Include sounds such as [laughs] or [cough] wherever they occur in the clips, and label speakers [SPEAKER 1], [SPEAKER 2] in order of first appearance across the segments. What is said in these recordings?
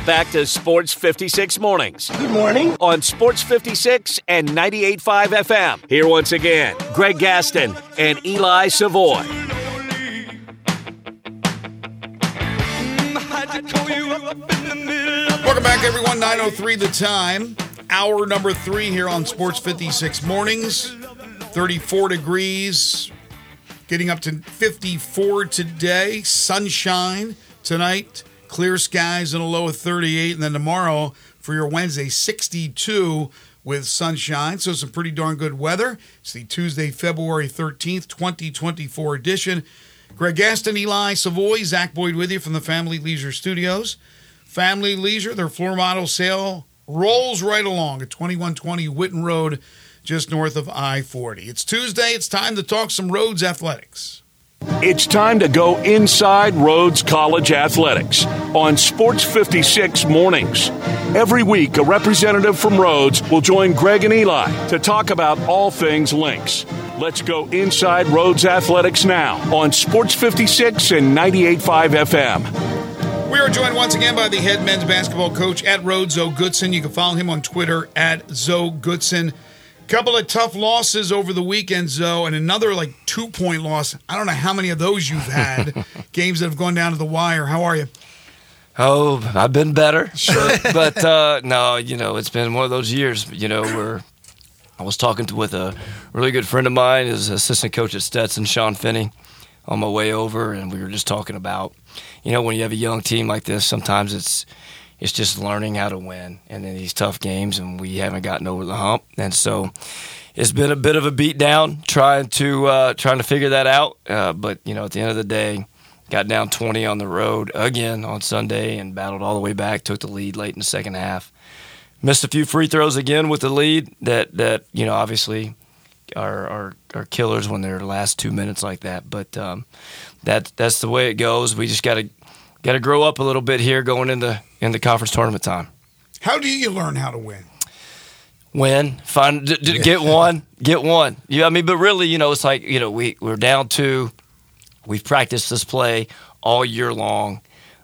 [SPEAKER 1] Back to Sports 56 mornings
[SPEAKER 2] Good morning.
[SPEAKER 1] on Sports 56 and 98.5 FM. Here once again, Greg Gaston and Eli Savoy.
[SPEAKER 3] Welcome back, everyone. 903 the time. Hour number three here on Sports 56 Mornings. 34 degrees, getting up to 54 today. Sunshine tonight. Clear skies and a low of 38. And then tomorrow for your Wednesday, 62 with sunshine. So some pretty darn good weather. It's the Tuesday, February 13th, 2024 edition. Greg Gaston, Eli Savoy, Zach Boyd with you from the Family Leisure Studios. Family Leisure, their floor model sale rolls right along at 2120 Whitten Road, just north of I 40. It's Tuesday. It's time to talk some Rhodes athletics.
[SPEAKER 1] It's time to go inside Rhodes College Athletics on Sports 56 mornings. Every week, a representative from Rhodes will join Greg and Eli to talk about all things Lynx. Let's go inside Rhodes Athletics now on Sports 56 and 98.5 FM.
[SPEAKER 3] We are joined once again by the head men's basketball coach at Rhodes, Zo Goodson. You can follow him on Twitter at Zo Goodson. Couple of tough losses over the weekend, Zo, and another like two point loss. I don't know how many of those you've had. [laughs] Games that have gone down to the wire. How are you?
[SPEAKER 4] Oh, I've been better. Sure. [laughs] but uh, no, you know, it's been one of those years, you know, where I was talking to, with a really good friend of mine, his assistant coach at Stetson, Sean Finney, on my way over, and we were just talking about, you know, when you have a young team like this, sometimes it's it's just learning how to win and in these tough games, and we haven't gotten over the hump, and so it's been a bit of a beat down trying to uh, trying to figure that out. Uh, but you know, at the end of the day, got down 20 on the road again on Sunday and battled all the way back. Took the lead late in the second half. Missed a few free throws again with the lead. That that you know obviously are are, are killers when they're the last two minutes like that. But um, that that's the way it goes. We just got to got to grow up a little bit here going into in the conference tournament time.
[SPEAKER 3] How do you learn how to win?
[SPEAKER 4] win, find d- d- get one, get one. Yeah, I mean, but really, you know, it's like you know we we're down two. We've practiced this play all year long,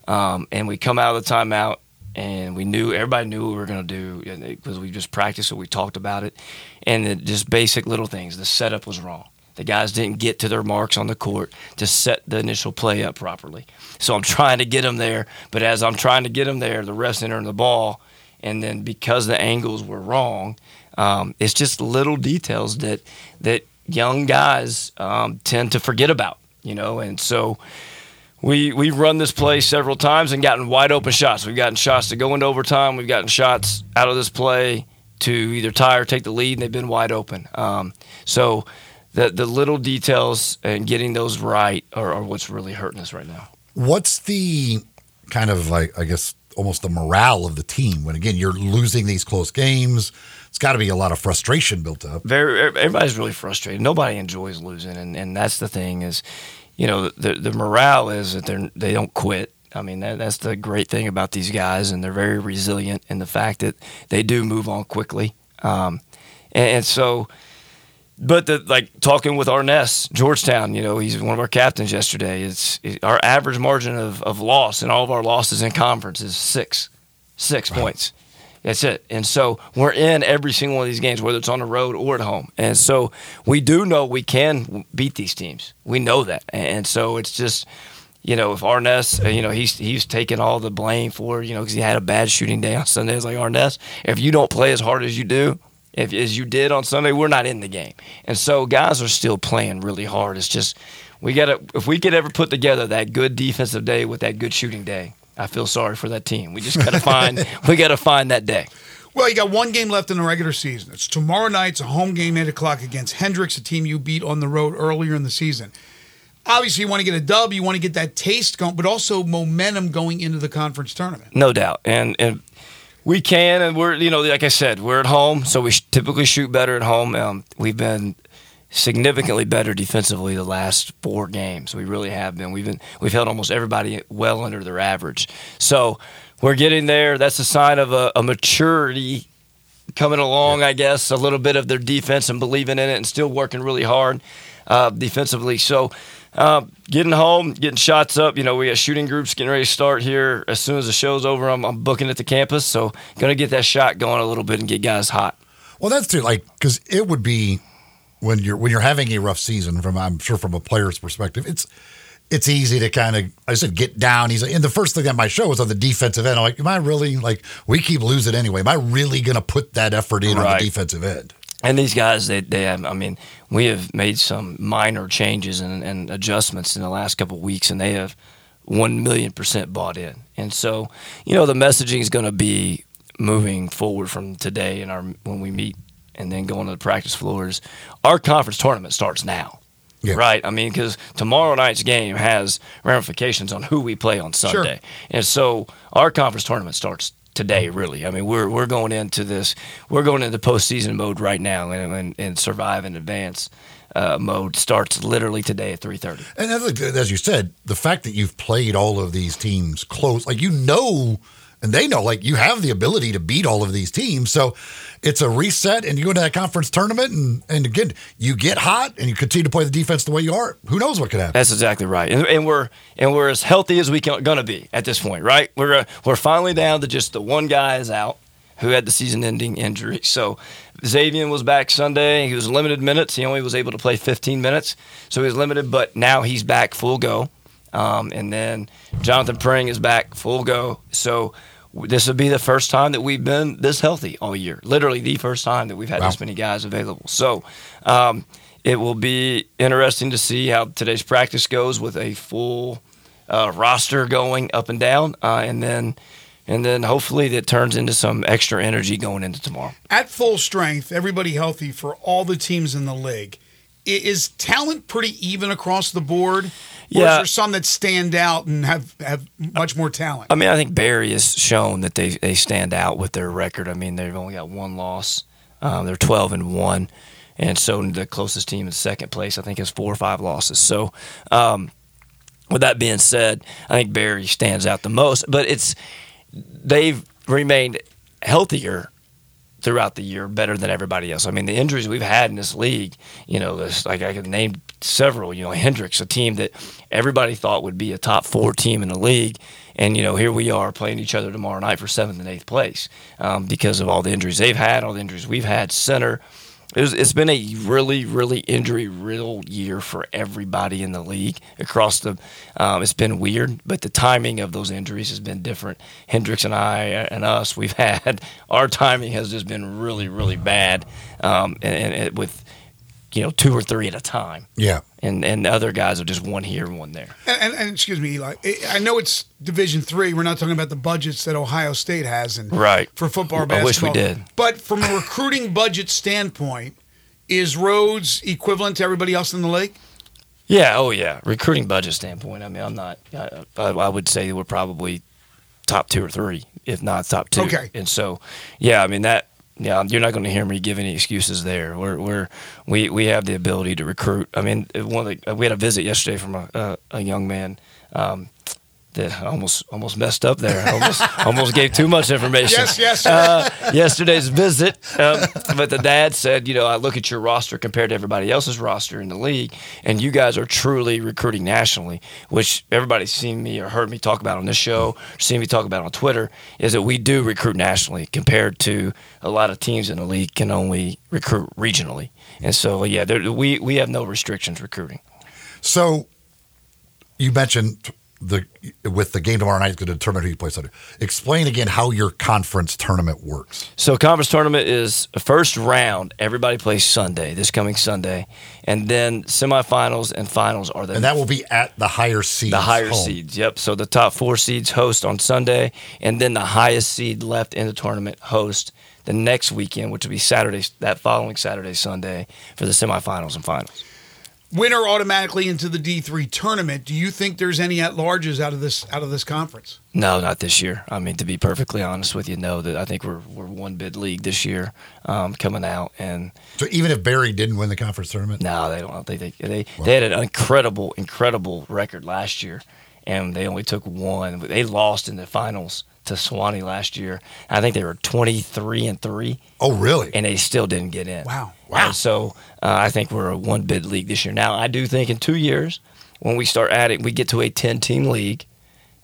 [SPEAKER 4] um, and we come out of the timeout, and we knew everybody knew what we were going to do because we just practiced it. We talked about it, and it, just basic little things. The setup was wrong. The guys didn't get to their marks on the court to set the initial play up properly. So I'm trying to get them there, but as I'm trying to get them there, the refs entering the ball and then because the angles were wrong, um, it's just little details that that young guys um, tend to forget about, you know. And so we we've run this play several times and gotten wide open shots. We've gotten shots to go into overtime. We've gotten shots out of this play to either tie or take the lead, and they've been wide open. Um, so the the little details and getting those right are, are what's really hurting us right now.
[SPEAKER 2] What's the kind of like, I guess, almost the morale of the team when, again, you're losing these close games? It's got to be a lot of frustration built up.
[SPEAKER 4] very everybody's really frustrated. Nobody enjoys losing, and, and that's the thing is, you know, the the morale is that they they don't quit. I mean, that, that's the great thing about these guys, and they're very resilient in the fact that they do move on quickly. Um, and, and so, but the, like talking with Arness, Georgetown, you know, he's one of our captains yesterday. It's it, our average margin of, of loss in all of our losses in conference is six, six points. That's it. And so we're in every single one of these games, whether it's on the road or at home. And so we do know we can beat these teams. We know that. And so it's just, you know, if Arness, uh, you know, he's he's taking all the blame for, you know, because he had a bad shooting day on Sunday. It's like Arness, if you don't play as hard as you do, if as you did on Sunday, we're not in the game. And so guys are still playing really hard. It's just we got to if we could ever put together that good defensive day with that good shooting day. I feel sorry for that team. We just got to find [laughs] we got to find that day.
[SPEAKER 3] Well, you got one game left in the regular season. It's tomorrow night. It's a home game, 8 o'clock against Hendrix, a team you beat on the road earlier in the season. Obviously, you want to get a dub. You want to get that taste going, but also momentum going into the conference tournament.
[SPEAKER 4] No doubt, and and we can, and we're you know like I said, we're at home, so we typically shoot better at home. Um, we've been significantly better defensively the last four games. We really have been. We've been we've held almost everybody well under their average. So we're getting there. That's a sign of a, a maturity coming along, I guess, a little bit of their defense and believing in it and still working really hard uh, defensively. So uh, getting home, getting shots up. You know, we got shooting groups getting ready to start here as soon as the show's over. I'm, I'm booking at the campus, so gonna get that shot going a little bit and get guys hot.
[SPEAKER 2] Well, that's too like because it would be when you're when you're having a rough season. From I'm sure from a player's perspective, it's it's easy to kind of I said get down. He's and the first thing that my show was on the defensive end. I'm like, am I really like we keep losing anyway? Am I really going to put that effort in on the defensive end?
[SPEAKER 4] And these guys, they, they have, I mean, we have made some minor changes and, and adjustments in the last couple of weeks, and they have 1 million percent bought in. And so, you know, the messaging is going to be moving forward from today and our when we meet and then going to the practice floors. Our conference tournament starts now.
[SPEAKER 2] Yeah.
[SPEAKER 4] Right. I mean, because tomorrow night's game has ramifications on who we play on Sunday, and so our conference tournament starts today. Really, I mean, we're we're going into this, we're going into postseason mode right now, and and, and survive and advance uh, mode starts literally today at three thirty.
[SPEAKER 2] And as, as you said, the fact that you've played all of these teams close, like you know, and they know, like you have the ability to beat all of these teams. So it's a reset, and you go to that conference tournament, and and again, you get hot, and you continue to play the defense the way you are. Who knows what could happen?
[SPEAKER 4] That's exactly right, and, and we're and we're as healthy as we can gonna be at this point, right? We're uh, we're finally down to just the one guy is out who had the season-ending injury. So Xavier was back Sunday. He was limited minutes. He only was able to play 15 minutes, so he was limited. But now he's back full go, um, and then Jonathan Pring is back full go. So. This would be the first time that we've been this healthy all year. Literally, the first time that we've had
[SPEAKER 2] Wow.
[SPEAKER 4] this many guys available. So, um, it will be interesting to see how today's practice goes with a full uh, roster going up and down, uh, and then and then hopefully that turns into some extra energy going into tomorrow.
[SPEAKER 3] At full strength, everybody healthy for all the teams in the league. Is talent pretty even across the board? Or
[SPEAKER 4] Yeah.
[SPEAKER 3] is there some that stand out and have, have much more talent?
[SPEAKER 4] I mean, I think Berry has shown that they they stand out with their record. I mean, they've only got one loss. Um, they're twelve and one, and so the closest team in second place, I think, has four or five losses. So, um, with that being said, I think Berry stands out the most. But it's they've remained healthier throughout the year, better than everybody else. I mean, the injuries we've had in this league, you know, this, like I could name several. You know, Hendrix, a team that everybody thought would be a top four team in the league, and you know, here we are playing each other tomorrow night for seventh and eighth place um, because of all the injuries they've had, all the injuries we've had. Center. It was, it's been a really, really injury riddle year for everybody in the league across the. Um, it's been weird, but the timing of those injuries has been different. Hendrix and I and us, [laughs] we've had our timing has just been really, really bad, um, and, and it, with you know two or three at a time,
[SPEAKER 2] Yeah.
[SPEAKER 4] and and the other guys are just one here, one there.
[SPEAKER 3] And, and, and excuse me, Eli. I- I know it's Division Three. We're not talking about the budgets that Ohio State has and
[SPEAKER 4] Right.
[SPEAKER 3] for football or
[SPEAKER 4] I wish we did.
[SPEAKER 3] But from a recruiting budget standpoint, is Rhodes equivalent to everybody else in the league?
[SPEAKER 4] Yeah, oh yeah. Recruiting budget standpoint, I mean, I'm not. I, I, I would say we're probably top two or three, if not top two.
[SPEAKER 3] Okay.
[SPEAKER 4] And so, yeah, I mean that. Yeah, you're not going to hear me give any excuses there. We're, we're we we have the ability to recruit. I mean, one of the, we had a visit yesterday from a a, a young man. Um, that almost almost messed up there. Almost almost gave too much information.
[SPEAKER 3] Yes, yes.
[SPEAKER 4] Uh, yesterday's visit, um, but the dad said, you know, I look at your roster compared to everybody else's roster in the league, and you guys are truly recruiting nationally, which everybody's seen me or heard me talk about on this show, seen me talk about on Twitter, is that we do recruit nationally compared to a lot of teams in the league can only recruit regionally. And so, yeah, there, we we have no restrictions recruiting.
[SPEAKER 2] So you mentioned the with the game tomorrow night is going to determine who you play Sunday. Explain again how your conference tournament works.
[SPEAKER 4] So conference tournament is first round. Everybody plays Sunday, this coming Sunday, and then semifinals and finals are the
[SPEAKER 2] And that will be at the higher seeds.
[SPEAKER 4] the higher
[SPEAKER 2] home.
[SPEAKER 4] seeds. Yep. So the top four seeds host on Sunday, and then the highest seed left in the tournament host the next weekend, which will be Saturday, that following Saturday, Sunday for the semifinals and finals.
[SPEAKER 3] Winner automatically into the D three tournament. Do you think there's any at larges out of this out of this conference?
[SPEAKER 4] No, not this year. I mean, to be perfectly honest with you, no. That I think we're we're one bid league this year um, coming out, and
[SPEAKER 2] So even if Berry didn't win the conference tournament,
[SPEAKER 4] No, they don't. I don't think they they they had an incredible, incredible record last year, and they only took one. They lost in the finals to Sewanee last year. I think they were twenty three and three.
[SPEAKER 2] Oh, really?
[SPEAKER 4] and they still didn't get in.
[SPEAKER 3] Wow.
[SPEAKER 2] Wow.
[SPEAKER 4] And so uh, I think we're a one bid league this year. Now I do think in two years. when we start adding, we get to a 10 team league,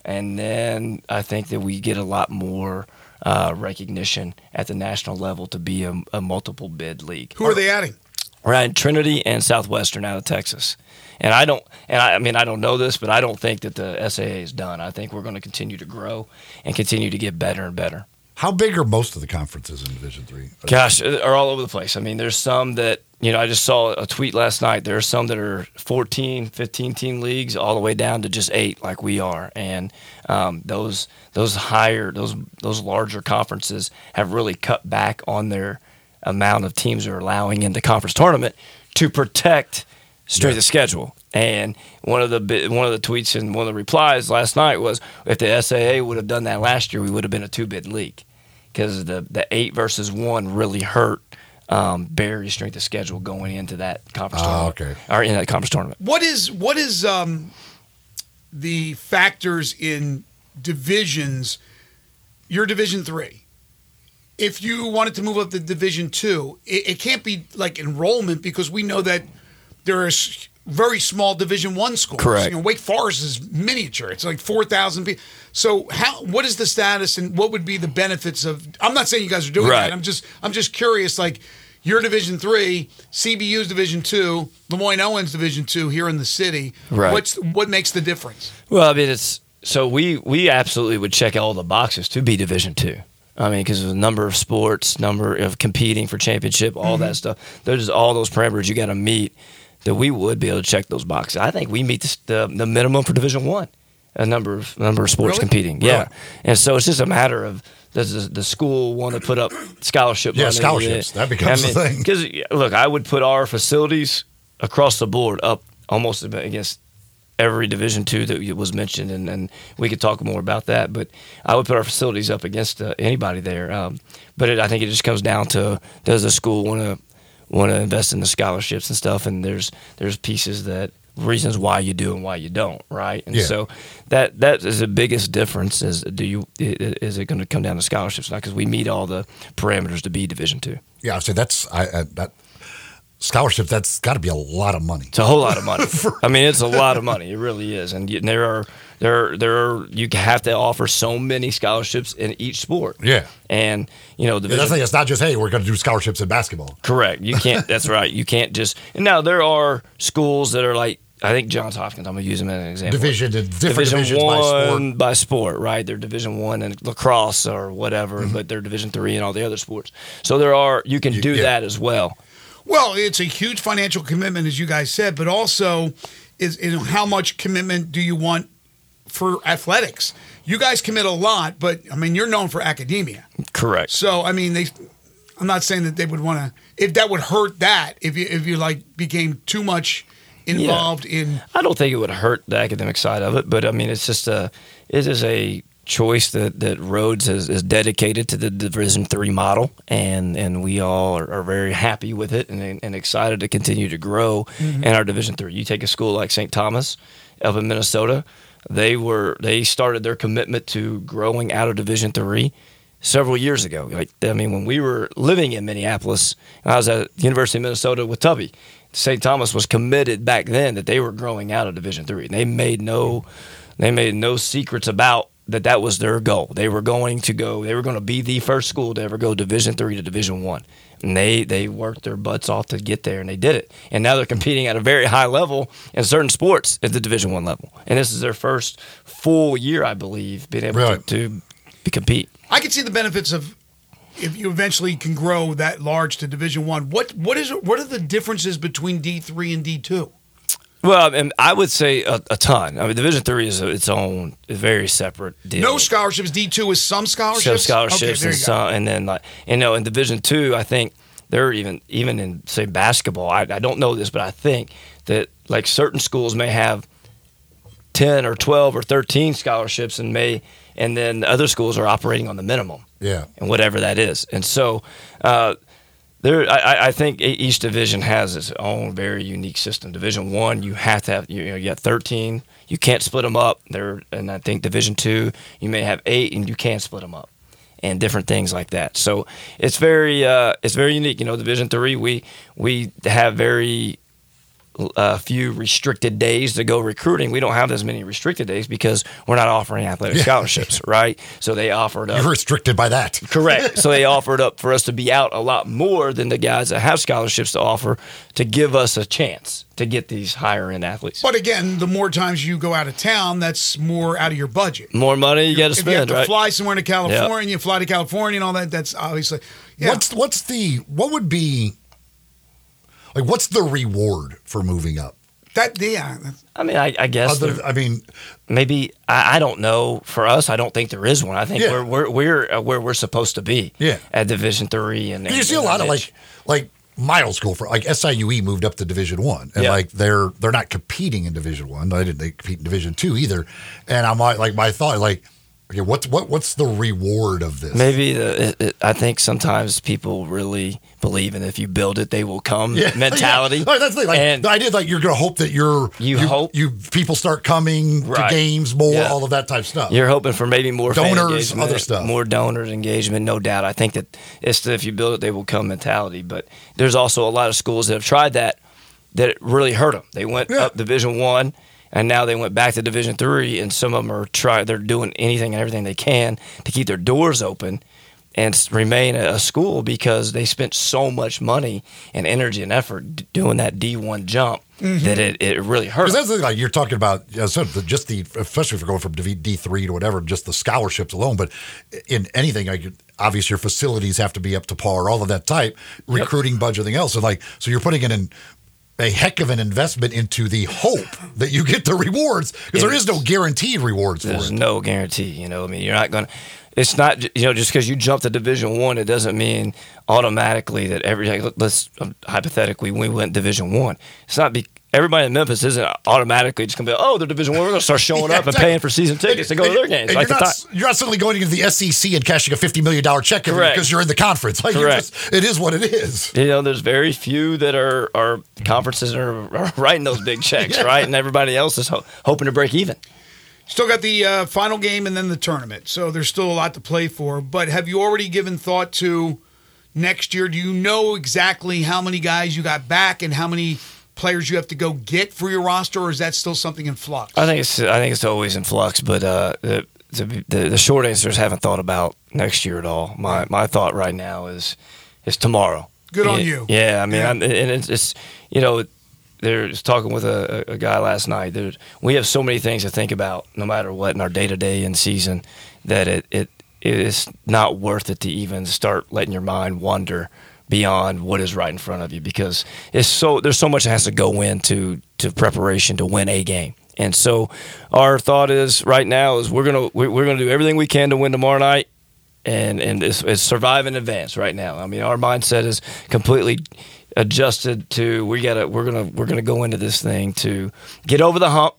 [SPEAKER 4] and then I think that we get a lot more uh, recognition at the national level to be a, a multiple bid league.
[SPEAKER 3] Who are they adding?
[SPEAKER 4] We're adding Trinity and Southwestern out of Texas. And I don't, and I, I mean, I don't know this, but I don't think that the SAA is done. I think we're going to continue to grow and continue to get better and better.
[SPEAKER 2] How big are most of the conferences in Division Three?
[SPEAKER 4] Gosh, uh, are all over the place. I mean, there's some that, you know, I just saw a tweet last night. There are some that are 14, 15 team leagues, all the way down to just eight, like we are. And um, those those higher, those those larger conferences have really cut back on their amount of teams they're allowing in the conference tournament to protect straight
[SPEAKER 2] Yeah.
[SPEAKER 4] the schedule. And one of the one of the tweets and one of the replies last night was, if the SAA would have done that last year, we would have been a two bid league because the the eight versus one really hurt um, Berry's strength of schedule going into that conference
[SPEAKER 2] Ah,
[SPEAKER 4] tournament
[SPEAKER 2] okay.
[SPEAKER 4] or in that conference tournament.
[SPEAKER 3] What is what is um, the factors in divisions? Your Division three. If you wanted to move up to Division two, it, it can't be like enrollment because we know that there are s- very small Division one schools.
[SPEAKER 4] Correct.
[SPEAKER 3] You know, Wake Forest is miniature. It's like four thousand people. So how? What is the status and what would be the benefits of? I'm not saying you guys are doing
[SPEAKER 4] Right.
[SPEAKER 3] that. I'm just I'm just curious. Like your Division three, CBU's Division two, LeMoyne-Owen's Division two here in the city.
[SPEAKER 4] Right.
[SPEAKER 3] What's what makes the difference?
[SPEAKER 4] Well, I mean, it's so we we absolutely would check all the boxes to be Division two. I mean, because of the number of sports, number of competing for championship, all mm-hmm. that stuff. There's all those parameters you got to meet that we would be able to check those boxes. I think we meet the the, the minimum for Division one. A number of number of sports
[SPEAKER 3] Really?
[SPEAKER 4] competing,
[SPEAKER 3] Really?
[SPEAKER 4] yeah, and so it's just a matter of does the, the school want to put up scholarship
[SPEAKER 2] Yeah,
[SPEAKER 4] money?
[SPEAKER 2] scholarships. That becomes the thing.
[SPEAKER 4] Because look, I would put our facilities across the board up almost against every Division two that was mentioned, and, and we could talk more about that. But I would put our facilities up against uh, anybody there. Um, but it, I think it just comes down to does the school want to want to invest in the scholarships and stuff? And there's there's pieces that reasons why you do and why you don't, right? And
[SPEAKER 2] Yeah.
[SPEAKER 4] so that that is the biggest difference. Is do you is it going to come down to scholarships? Not because we meet all the parameters to be Division two.
[SPEAKER 2] Yeah, say that's I, I that scholarship. That's got to be a lot of money.
[SPEAKER 4] It's a whole lot of money. [laughs] I mean, it's a lot of money. It really is. And you, there are there there are you have to offer so many scholarships in each sport.
[SPEAKER 2] Yeah.
[SPEAKER 4] And you know,
[SPEAKER 2] Yeah, that's the thing. It's not just hey, we're going to do scholarships in basketball.
[SPEAKER 4] correct. You can't. [laughs] that's right. You can't just. And now there are schools that are like I think Johns Hopkins. I'm gonna use them as an example.
[SPEAKER 2] Division, different
[SPEAKER 4] Division
[SPEAKER 2] divisions
[SPEAKER 4] one
[SPEAKER 2] by sport.
[SPEAKER 4] by sport, right? They're Division one in lacrosse or whatever,
[SPEAKER 2] Mm-hmm.
[SPEAKER 4] but they're Division three and all the other sports. So there are you can do
[SPEAKER 2] yeah.
[SPEAKER 4] that as well.
[SPEAKER 3] Well, it's a huge financial commitment, as you guys said, but also is you know, how much commitment do you want for athletics? You guys commit a lot, but I mean, you're known for academia.
[SPEAKER 4] Correct.
[SPEAKER 3] So, I mean, they. I'm not saying that they would want to. If that would hurt that, if you if you like became too much involved in.
[SPEAKER 4] I don't think it would hurt the academic side of it, but I mean, it's just a it is a choice that, that Rhodes is, is dedicated to the Division three model, and and we all are, are very happy with it and, and excited to continue to grow mm-hmm. in our Division three. You take a school like St. Thomas up in Minnesota, they were they started their commitment to growing out of Division three several years ago. Like I mean, when we were living in Minneapolis, I was at the University of Minnesota with Tubby. St. Thomas was committed back then that they were growing out of Division three. They made no, they made no secrets about that. That was their goal. They were going to go. They were going to be the first school to ever go Division three to Division one. And they they worked their butts off to get there, and they did it. And now they're competing at a very [laughs] high level in certain sports at the Division one level. And this is their first full year, I believe, being able
[SPEAKER 2] Really?
[SPEAKER 4] to, to compete.
[SPEAKER 3] I can see the benefits of if you eventually can grow that large to Division One. What what is what are the differences between D three and D two?
[SPEAKER 4] Well, and I would say a, a ton. I mean, Division three is its own, very separate deal.
[SPEAKER 3] No scholarships. D two is some scholarships.
[SPEAKER 4] Some scholarships
[SPEAKER 3] Okay,
[SPEAKER 4] and some, and then like you know, in Division two, I think they're even even in say basketball. I, I don't know this, but I think that like certain schools may have ten or twelve or thirteen scholarships, and may and then other schools are operating on the minimum
[SPEAKER 2] Yeah.
[SPEAKER 4] and whatever that is. And so, uh, there, I- I, think each division has its own very unique system. Division one, you have to have, you know, you got thirteen. You can't split them up. There, and I think Division two, you may have eight, and you can't split them up, and different things like that. So it's very, uh, it's very unique. You know, Division three, we we have very a few restricted days to go recruiting. We don't have as many restricted days because we're not offering athletic scholarships, [laughs] right? So they offered up.
[SPEAKER 2] You're restricted by that.
[SPEAKER 4] Correct. [laughs] So they offered up for us to be out a lot more than the guys that have scholarships to offer to give us a chance to get these higher end athletes.
[SPEAKER 3] But again, the more times you go out of town, that's more out of your budget.
[SPEAKER 4] More money you got to
[SPEAKER 3] If you have
[SPEAKER 4] spend,
[SPEAKER 3] to
[SPEAKER 4] right?
[SPEAKER 3] fly somewhere to California, You fly to California and all that, that's obviously. Yeah.
[SPEAKER 2] What's what's the what would be like what's the reward for moving up?
[SPEAKER 3] that? Yeah.
[SPEAKER 4] I mean, I, I guess
[SPEAKER 2] Other,
[SPEAKER 4] there-
[SPEAKER 2] I mean,
[SPEAKER 4] maybe I, I don't know. For us, I don't think there is one. I think
[SPEAKER 2] Yeah.
[SPEAKER 4] we're we're we're uh, where we're supposed to be.
[SPEAKER 2] Yeah.
[SPEAKER 4] at Division three, and
[SPEAKER 2] you
[SPEAKER 4] and-
[SPEAKER 2] see a lot of like like miles go for like SIUE moved up to Division One, and
[SPEAKER 4] Yeah.
[SPEAKER 2] like they're they're not competing in Division One. I didn't they compete in Division Two either. And I'm like, like my thought like, okay, what's what what's the reward of this?
[SPEAKER 4] Maybe the, it, it, I think sometimes people really believe in if you build it, they will come
[SPEAKER 2] Yeah, [laughs]
[SPEAKER 4] mentality.
[SPEAKER 2] Yeah. Like, that's the thing. Like,
[SPEAKER 4] and
[SPEAKER 2] the idea like you're going to hope that you're
[SPEAKER 4] You hope.
[SPEAKER 2] you people start coming
[SPEAKER 4] Right.
[SPEAKER 2] to games more,
[SPEAKER 4] Yeah.
[SPEAKER 2] all of that type of stuff.
[SPEAKER 4] You're hoping for maybe more
[SPEAKER 2] Donors, other stuff.
[SPEAKER 4] more donors engagement. No doubt. I think that it's the, if you build it, they will come mentality. But there's also a lot of schools that have tried that that really hurt them. They went up Division One, and now they went back to Division Three, and some of them are try They're doing anything and everything they can to keep their doors open and remain a, school because they spent so much money and energy and effort doing that D1 jump
[SPEAKER 2] Mm-hmm.
[SPEAKER 4] that it, it really hurts.
[SPEAKER 2] That's the thing, like you're talking about, you know, sort of the, just the, especially if you're going from D three to whatever, just the scholarships alone. But in anything, like obviously your facilities have to be up to par, all of that type, recruiting budget, everything else. And like, so you're putting it in an, a heck of an investment into the hope that you get the rewards because there is no guaranteed rewards for
[SPEAKER 4] There's
[SPEAKER 2] it.
[SPEAKER 4] no guarantee. You know, I mean, you're not going to. It's not you know just because you jump to Division One, it doesn't mean automatically that every like, let's hypothetically we went Division One. It's not be everybody in Memphis isn't automatically just going to be oh they're Division One. We're going to start [laughs] showing
[SPEAKER 2] Yeah,
[SPEAKER 4] up and
[SPEAKER 2] exactly.
[SPEAKER 4] paying for season tickets to go to their games. Like
[SPEAKER 2] you're,
[SPEAKER 4] the
[SPEAKER 2] not, you're not suddenly going into the SEC and cashing a fifty million dollar check every because you're in the conference. [laughs] Like you're
[SPEAKER 4] Correct.
[SPEAKER 2] just, it is what it is.
[SPEAKER 4] you know, there's very few that are are conferences that are, are [laughs] writing those big checks, right? And everybody else is ho- hoping to break even.
[SPEAKER 3] Still got the uh, final game and then the tournament. So there's still a lot to play for. But have you already given thought to next year? Do you know exactly how many guys you got back and how many players you have to go get for your roster, or is that still something in flux?
[SPEAKER 4] I think it's I think it's always in flux, but uh, the, the the short answer is haven't thought about next year at all. My my thought right now is is tomorrow.
[SPEAKER 3] Good on you.
[SPEAKER 4] Yeah, I mean,
[SPEAKER 3] Yeah.
[SPEAKER 4] I'm, and it's, it's you know, there's talking with a, a guy last night. There's, we have so many things to think about, no matter what, in our day to day and season, that it it it is not worth it to even start letting your mind wander beyond what is right in front of you because it's so there's so much that has to go into to preparation to win a game. And so our thought is right now is we're gonna we're, gonna do everything we can to win tomorrow night, and and it's, it's survive in advance right now. I mean our mindset is completely adjusted to we gotta we're gonna we're gonna go into this thing to get over the hump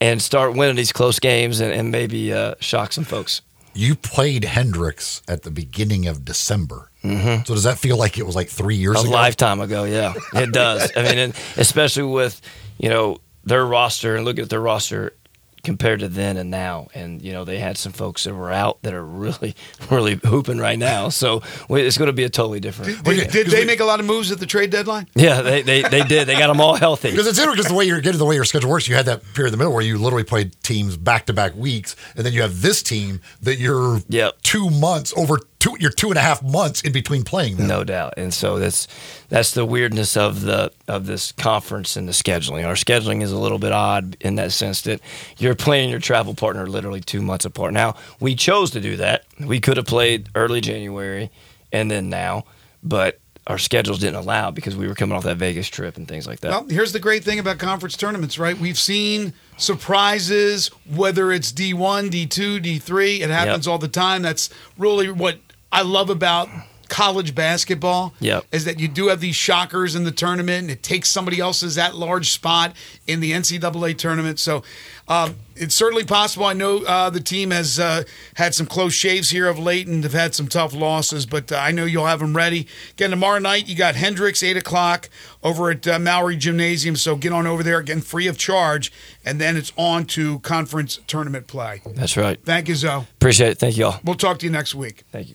[SPEAKER 4] and start winning these close games and, and maybe uh, shock some folks.
[SPEAKER 2] You played Hendrix at the beginning of December. Mm-hmm. So does that feel like it was like three years ago?
[SPEAKER 4] a
[SPEAKER 2] ago?
[SPEAKER 4] lifetime ago. Yeah, it does. I mean, and especially with you know their roster and look at their roster compared to then and now, and you know they had some folks that were out that are really, really hooping right now. So we- it's going to be a totally different.
[SPEAKER 3] Did,
[SPEAKER 2] Okay,
[SPEAKER 3] did
[SPEAKER 2] 'cause
[SPEAKER 3] they
[SPEAKER 2] we-
[SPEAKER 3] make a lot of moves at the trade deadline?
[SPEAKER 4] Yeah, they, they they did. They got them all healthy.
[SPEAKER 2] Because it's interesting because the way you're getting the way your schedule works, you had that period in the middle where you literally played teams back to back weeks, and then you have this team that you're
[SPEAKER 4] Yep.
[SPEAKER 2] two months over two you're two and a half months in between playing them.
[SPEAKER 4] No doubt. And so that's that's the weirdness of the of this conference and the scheduling. Our scheduling is a little bit odd in that sense that you're playing your travel partner literally two months apart. Now we chose to do that. We could have played early January and then now, but our schedules didn't allow because we were coming off that Vegas trip and things like that.
[SPEAKER 3] Well, here's the great thing about conference tournaments, right? We've seen surprises, whether it's D1, D2, D3. It happens
[SPEAKER 4] Yep.
[SPEAKER 3] all the time. That's really what I love about college basketball
[SPEAKER 4] Yep.
[SPEAKER 3] is that you do have these shockers in the tournament and it takes somebody else's that large spot in the NCAA tournament. So um, it's certainly possible. I know uh, the team has uh, had some close shaves here of late and have had some tough losses, but uh, I know you'll have them ready. Again, tomorrow night you got Hendrix, 8 o'clock over at uh, Mallory Gymnasium. So get on over there again, free of charge. And then it's on to conference tournament play.
[SPEAKER 4] That's right.
[SPEAKER 3] Thank you, Zo.
[SPEAKER 4] Appreciate it. Thank you all.
[SPEAKER 3] We'll talk to you next week.
[SPEAKER 4] Thank you.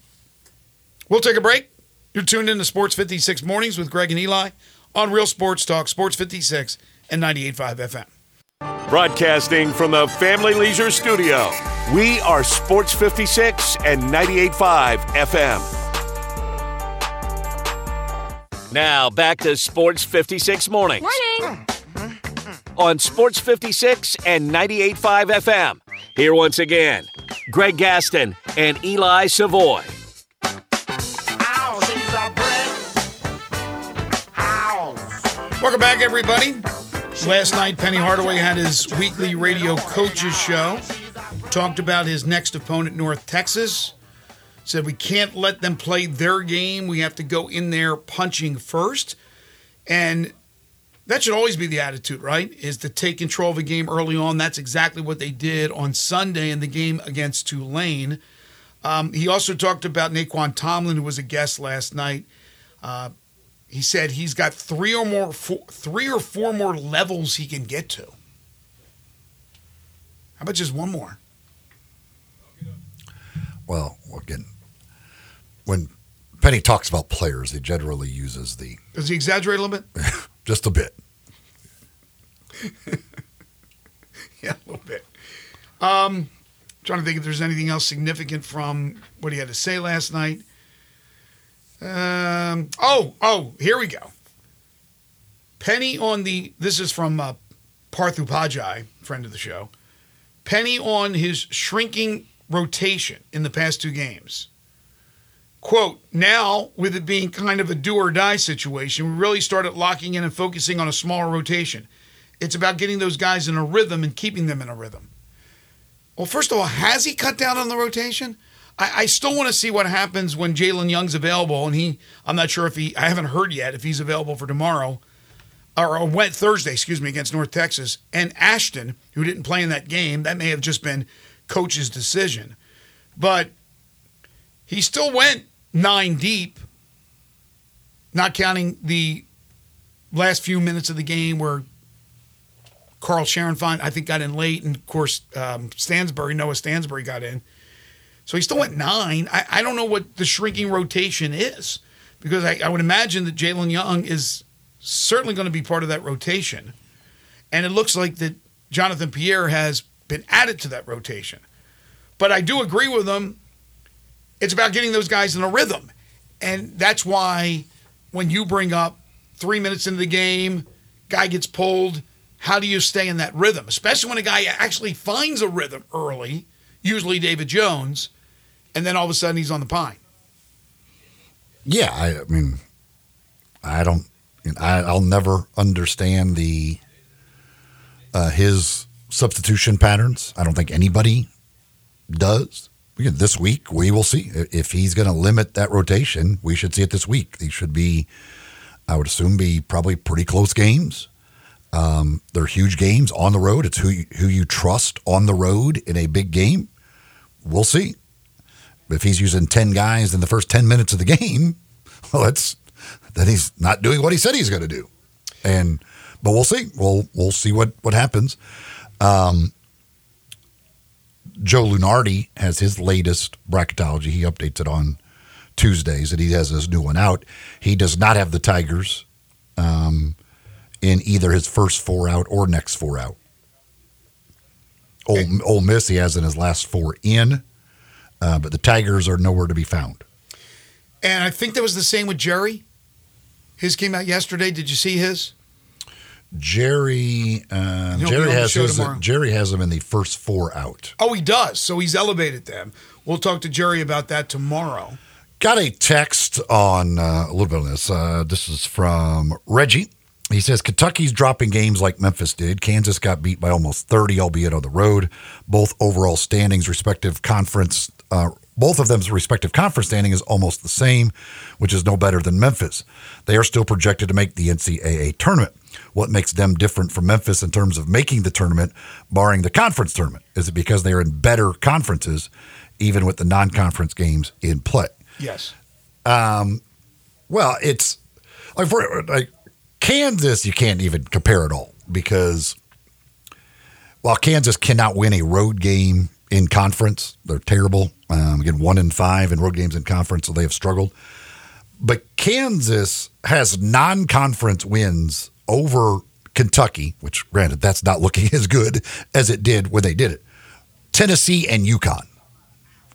[SPEAKER 3] We'll take a break. You're tuned in to Sports 56 Mornings with Greg and Eli on Real Sports Talk, Sports 56 and 98.5 FM.
[SPEAKER 1] Broadcasting from the Family Leisure Studio, we are Sports 56 and 98.5 FM. Now back to Sports 56 Mornings.
[SPEAKER 5] Morning.
[SPEAKER 1] On Sports 56 and 98.5 FM. Here once again, Greg Gaston and Eli Savoy.
[SPEAKER 3] Welcome back, everybody. Last night, Penny Hardaway had his weekly radio coaches show. Talked about his next opponent, North Texas. Said we can't let them play their game. We have to go in there punching first. And that should always be the attitude, right? Is to take control of a game early on. That's exactly what they did on Sunday in the game against Tulane. Um, he also talked about Nae'Qwan Tomlin, who was a guest last night. Uh, he said he's got three or more, four, three or four more levels he can get to. How about just one more?
[SPEAKER 2] Well, again, when Penny talks about players, he generally uses the
[SPEAKER 3] Does he exaggerate a little bit? [laughs]
[SPEAKER 2] just a bit. [laughs]
[SPEAKER 3] yeah, a little bit. Um, trying to think if there's anything else significant from what he had to say last night. Um, oh, oh, here we go. Penny on the. This is from uh, Parthu Pajai, friend of the show. Penny on his shrinking rotation in the past two games. Quote, now with it being kind of a do or die situation, we really started locking in and focusing on a smaller rotation. It's about getting those guys in a rhythm and keeping them in a rhythm. Well, first of all, has he cut down on the rotation? I, I still want to see what happens when Jalen Young's available, and he I'm not sure if he I haven't heard yet if he's available for tomorrow or, went Thursday, excuse me, against North Texas. And Ashton, who didn't play in that game, that may have just been coach's decision. But he still went nine deep, not counting the last few minutes of the game where Carl Sharon I think, got in late, and of course, um, Stansbury, Noah Stansbury got in. So he still went nine. I, I don't know what the shrinking rotation is because I, I would imagine that Jalen Young is certainly going to be part of that rotation. And it looks like that Jonathan Pierre has been added to that rotation. But I do agree with him. It's about getting those guys in a rhythm. And that's why when you bring up three minutes into the game, guy gets pulled, how do you stay in that rhythm? Especially when a guy actually finds a rhythm early, usually David Jones, and then all of a sudden he's on the pine.
[SPEAKER 2] Yeah, I, I mean, I don't. I, I'll never understand the uh, his substitution patterns. I don't think anybody does. This week, we will see if he's going to limit that rotation. We should see it this week. These should be, I would assume, be probably pretty close games. Um, they're huge games on the road. It's who you, who you trust on the road in a big game. We'll see if he's using ten guys in the first ten minutes of the game. [laughs] Well, that's then he's not doing what he said he's going to do. And but we'll see. We'll we'll see what what happens. Um, Joe Lunardi has his latest bracketology. He updates it on Tuesdays, and he has his new one out. He does not have the Tigers um, in either his first four out or next four out. Ole, Ole Miss he has in his last four in, uh, but the Tigers are nowhere to be found.
[SPEAKER 3] And I think that was the same with Jerry. His came out yesterday. Did you see his?
[SPEAKER 2] Jerry uh, Jerry has his. Jerry has them in the first four out.
[SPEAKER 3] Oh, he does. So he's elevated them. We'll talk to Jerry about that tomorrow.
[SPEAKER 2] Got a text on uh, a little bit on this. Uh, this is from Reggie. He says Kentucky's dropping games like Memphis did. Kansas got beat by almost 30, albeit on the road. Both overall standings, respective conference, uh, both of them's respective conference standing is almost the same, which is no better than Memphis. They are still projected to make the NCAA tournament. What makes them different from Memphis in terms of making the tournament, barring the conference tournament? Is it because they are in better conferences, even with the non-conference games in play?
[SPEAKER 3] Yes.
[SPEAKER 2] Well, it's like for like Kansas, you can't even compare at all because while Kansas cannot win a road game in conference, they're terrible. Um, again, one in five in road games in conference, so they have struggled. but Kansas has non conference wins over Kentucky, which granted, that's not looking [laughs] as good as it did when they did it. Tennessee and UConn.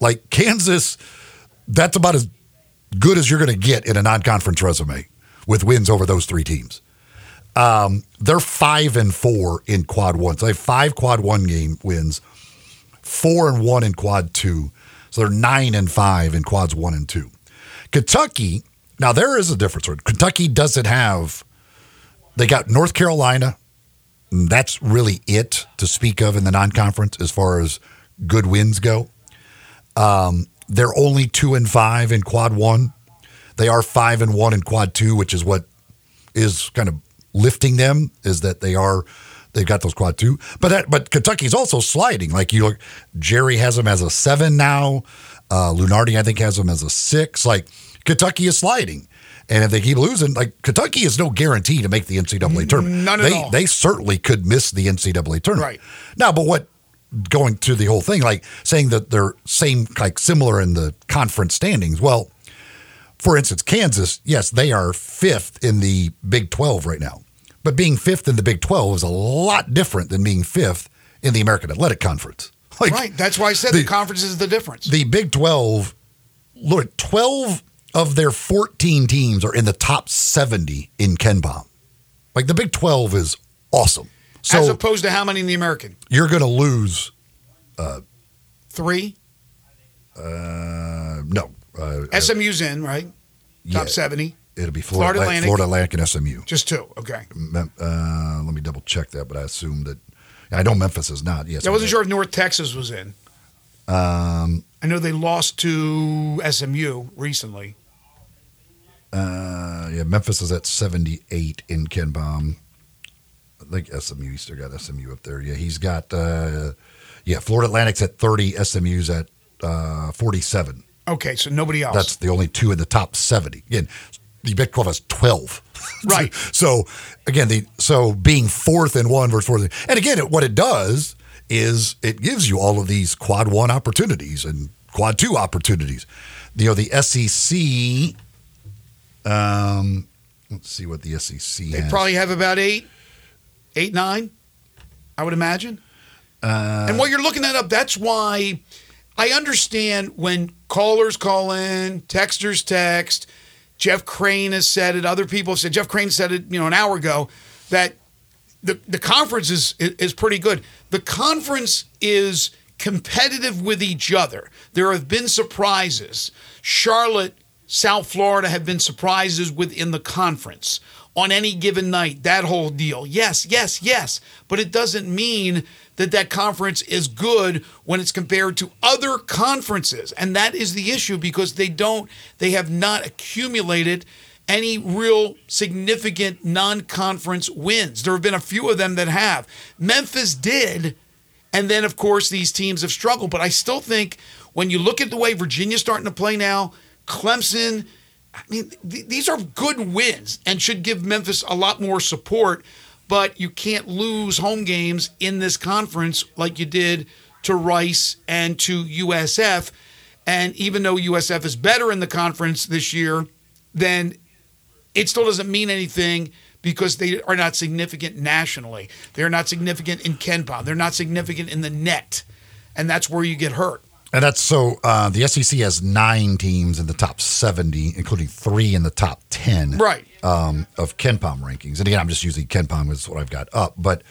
[SPEAKER 2] Like Kansas, that's about as good as you're going to get in a non conference resume with wins over those three teams. Um, they're five and four in quad one. So they have five quad one game wins, four and one in quad two. So they're nine and five in quads one and two. Kentucky, now there is a difference. Kentucky doesn't have, they got North Carolina. That's really it to speak of in the non conference as far as good wins go. Um, they're only two and five in quad one. They are five and one in quad two, which is what is kind of lifting them is that they are they've got those quad two. But that but Kentucky's also sliding. Like you look, Jerry has them as a seven now. Uh, Lunardi I think has them as a six. Like Kentucky is sliding. And if they keep losing, like Kentucky is no guarantee to make the NCAA tournament.
[SPEAKER 3] None at
[SPEAKER 2] they,
[SPEAKER 3] all.
[SPEAKER 2] They certainly could miss the NCAA tournament.
[SPEAKER 3] Right.
[SPEAKER 2] Now, but what going to the whole thing, like saying that they're same, like similar in the conference standings. Well, for instance, Kansas, yes, they are fifth in the Big 12 right now. But being fifth in the Big 12 is a lot different than being fifth in the American Athletic Conference. [laughs] Like,
[SPEAKER 3] right. That's why I said the, the conference is the difference.
[SPEAKER 2] The Big 12, look, 12 of their 14 teams are in the top 70 in KenPom. Like the Big 12 is awesome. So
[SPEAKER 3] As opposed to how many in the American?
[SPEAKER 2] You're going to lose uh,
[SPEAKER 3] three.
[SPEAKER 2] Uh, no. Uh,
[SPEAKER 3] SMU's in, right? Top
[SPEAKER 2] yeah,
[SPEAKER 3] 70.
[SPEAKER 2] It'll be Florida,
[SPEAKER 3] Florida Atlantic.
[SPEAKER 2] Florida Atlantic and SMU.
[SPEAKER 3] Just two. Okay.
[SPEAKER 2] Uh, let me double check that, but I assume that. I know Memphis is not. Yes,
[SPEAKER 3] I wasn't sure if North Texas was in.
[SPEAKER 2] Um,
[SPEAKER 3] I know they lost to SMU recently.
[SPEAKER 2] Uh, yeah, Memphis is at 78 in KenPom. I think SMU, he's still got SMU up there. Yeah, he's got, uh, yeah, Florida Atlantic's at 30, SMU's at uh, 47.
[SPEAKER 3] Okay, so nobody else.
[SPEAKER 2] That's the only two in the top 70. Again, the Big 12 has 12. [laughs]
[SPEAKER 3] Right. [laughs]
[SPEAKER 2] so, again, the so being fourth and one versus fourth. And again, it, what it does is it gives you all of these quad one opportunities and quad two opportunities. You know, the SEC, um, let's see what the SEC
[SPEAKER 3] they
[SPEAKER 2] has.
[SPEAKER 3] probably have about eight, eight, nine, I would imagine.
[SPEAKER 2] Uh,
[SPEAKER 3] and while you're looking that up, that's why I understand when callers call in, texters text. Jeff Crane has said it. Other people have said. Jeff Crane said it, you know, an hour ago that the the conference is is pretty good. The conference is competitive with each other. There have been surprises. Charlotte, South Florida have been surprises within the conference on any given night. That whole deal. Yes, yes, yes. But it doesn't mean that that conference is good when it's compared to other conferences. And that is the issue because they don't, they have not accumulated any real significant non conference wins. There have been a few of them that have. Memphis did. And then, of course, these teams have struggled. But I still think when you look at the way Virginia's starting to play now, Clemson, I mean, th- these are good wins and should give Memphis a lot more support but you can't lose home games in this conference like you did to Rice and to USF. And even though USF is better in the conference this year, then it still doesn't mean anything because they are not significant nationally. They're not significant in KenPom. They're not significant in the net. And that's where you get hurt.
[SPEAKER 2] And that's so uh, the SEC has nine teams in the top 70, including three in the top 10
[SPEAKER 3] right.
[SPEAKER 2] um, of KenPom rankings. And again, I'm just using KenPom as what I've got up. But,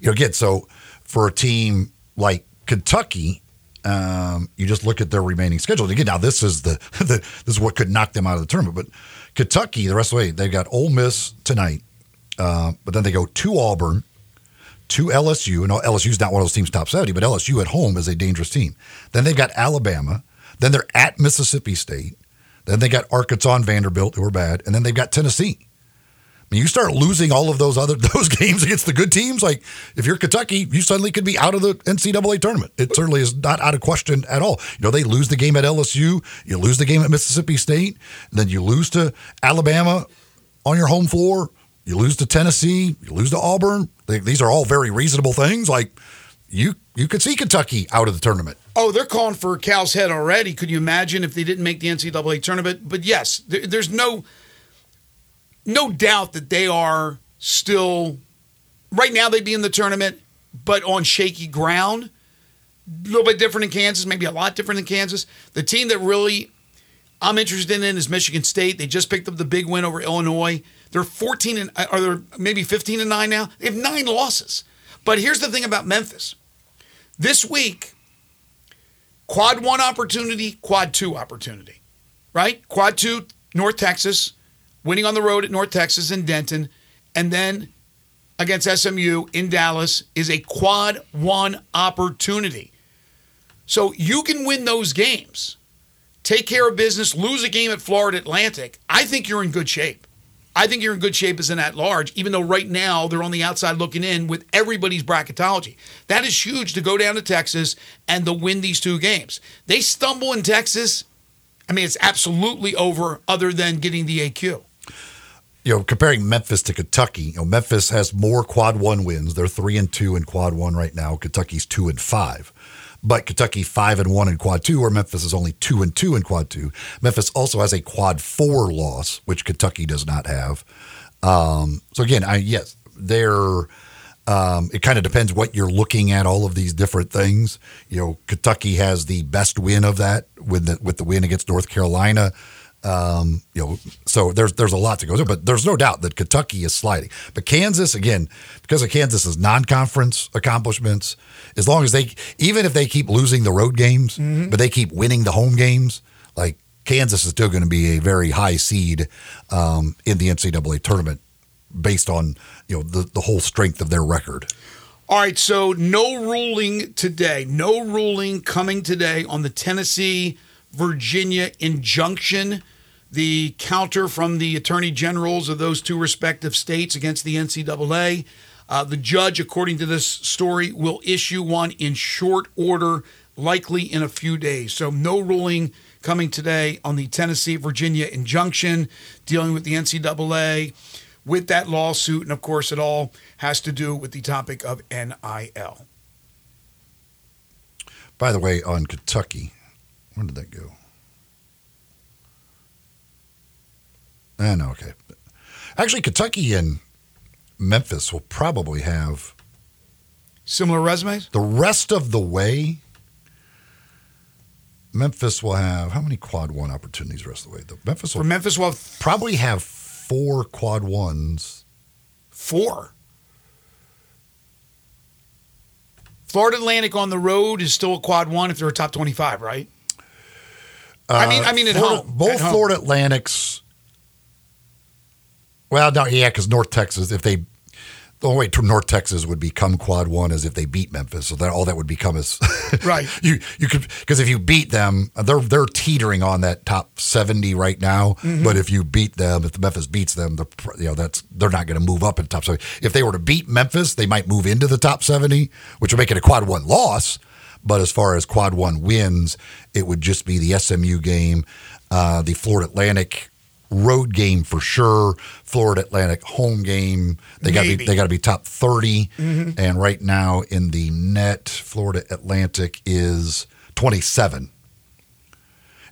[SPEAKER 2] you know, again, so for a team like Kentucky, um, you just look at their remaining schedule. And Again, now this is the, [laughs] the this is what could knock them out of the tournament. But Kentucky, the rest of the way, they've got Ole Miss tonight, uh, but then they go to Auburn, to LSU, and LSU's not one of those teams top 70, but LSU at home is a dangerous team. Then they've got Alabama. Then they're at Mississippi State. Then they got Arkansas and Vanderbilt, who are bad. And then they've got Tennessee. I mean, you start losing all of those other [laughs] those games against the good teams. Like if you're Kentucky, you suddenly could be out of the NCAA tournament. It certainly is not out of question at all. You know, they lose the game at LSU, you lose the game at Mississippi State, then you lose to Alabama on your home floor. You lose to Tennessee, you lose to Auburn. They, these are all very reasonable things. Like you, you could see Kentucky out of the tournament
[SPEAKER 3] Oh, they're calling for Cal's head already. Could you imagine if they didn't make the NCAA tournament? But yes, there, there's no no doubt that they are still right now. They'd be in the tournament, but on shaky ground. A little bit different in Kansas, maybe a lot different in Kansas. The team that really I'm interested in is Michigan State. They just picked up the big win over Illinois. They're 14 and uh, are they maybe 15 and 9 now? They have 9 losses. But here's the thing about Memphis. This week, quad 1 opportunity, quad 2 opportunity. Right? Quad 2 North Texas, winning on the road at North Texas and Denton, and then against SMU in Dallas is a quad 1 opportunity. So you can win those games take care of business, lose a game at Florida Atlantic, I think you're in good shape. I think you're in good shape as an at large, even though right now they're on the outside looking in with everybody's bracketology. That is huge to go down to Texas and to win these two games. They stumble in Texas. I mean, it's absolutely over, other than getting the AQ.
[SPEAKER 2] You know, comparing Memphis to Kentucky, you know, Memphis has more quad one wins. They're three and two in quad one right now. Kentucky's two and five but Kentucky five and one in quad two, where Memphis is only two and two in quad two. Memphis also has a quad four loss, which Kentucky does not have. Um, so again, I yes, they're. Um, it kind of depends what you're looking at. All of these different things. You know, Kentucky has the best win of that with the with the win against North Carolina. Um, you know, so there's there's a lot to go through, but there's no doubt that Kentucky is sliding. But Kansas, again, because of Kansas's non-conference accomplishments, as long as they, even if they keep losing the road games, mm-hmm. but they keep winning the home games, like Kansas is still going to be a very high seed um, in the NCAA tournament based on you know the the whole strength of their record.
[SPEAKER 3] All right, so no ruling today. No ruling coming today on the Tennessee Virginia injunction the counter from the attorney generals of those two respective states against the NCAA. Uh, the judge, according to this story, will issue one in short order, likely in a few days. So, no ruling coming today on the Tennessee Virginia injunction dealing with the NCAA with that lawsuit. And of course, it all has to do with the topic of NIL.
[SPEAKER 2] By the way, on Kentucky, where did that go? Ah, I know. Okay. Actually, Kentucky and Memphis will probably have
[SPEAKER 3] similar resumes.
[SPEAKER 2] The rest of the way, Memphis will have how many quad one opportunities the rest of the way? The Memphis will
[SPEAKER 3] For Memphis will have
[SPEAKER 2] probably have four quad ones.
[SPEAKER 3] Four. Florida Atlantic on the road is still a quad one if they're a top twenty-five, right? Uh, I mean, I mean, at
[SPEAKER 2] Florida,
[SPEAKER 3] home,
[SPEAKER 2] both
[SPEAKER 3] at home.
[SPEAKER 2] Florida Atlantics well, no, yeah, because North Texas, if they the only way North Texas would become quad one is if they beat Memphis. So that all that would become is [laughs]
[SPEAKER 3] right.
[SPEAKER 2] You you could because if you beat them, they're they're teetering on that top seventy right now. Mm-hmm. But if you beat them, if the Memphis beats them, the you know that's they're not going to move up in top seventy. If they were to beat Memphis, they might move into the top seventy, which would make it a quad one loss. But as far as quad one wins, it would just be the SMU game, uh, the Florida Atlantic road game for sure. Florida Atlantic home game. They got to be they got to be top 30 mm-hmm. and right now in the net Florida Atlantic is 27.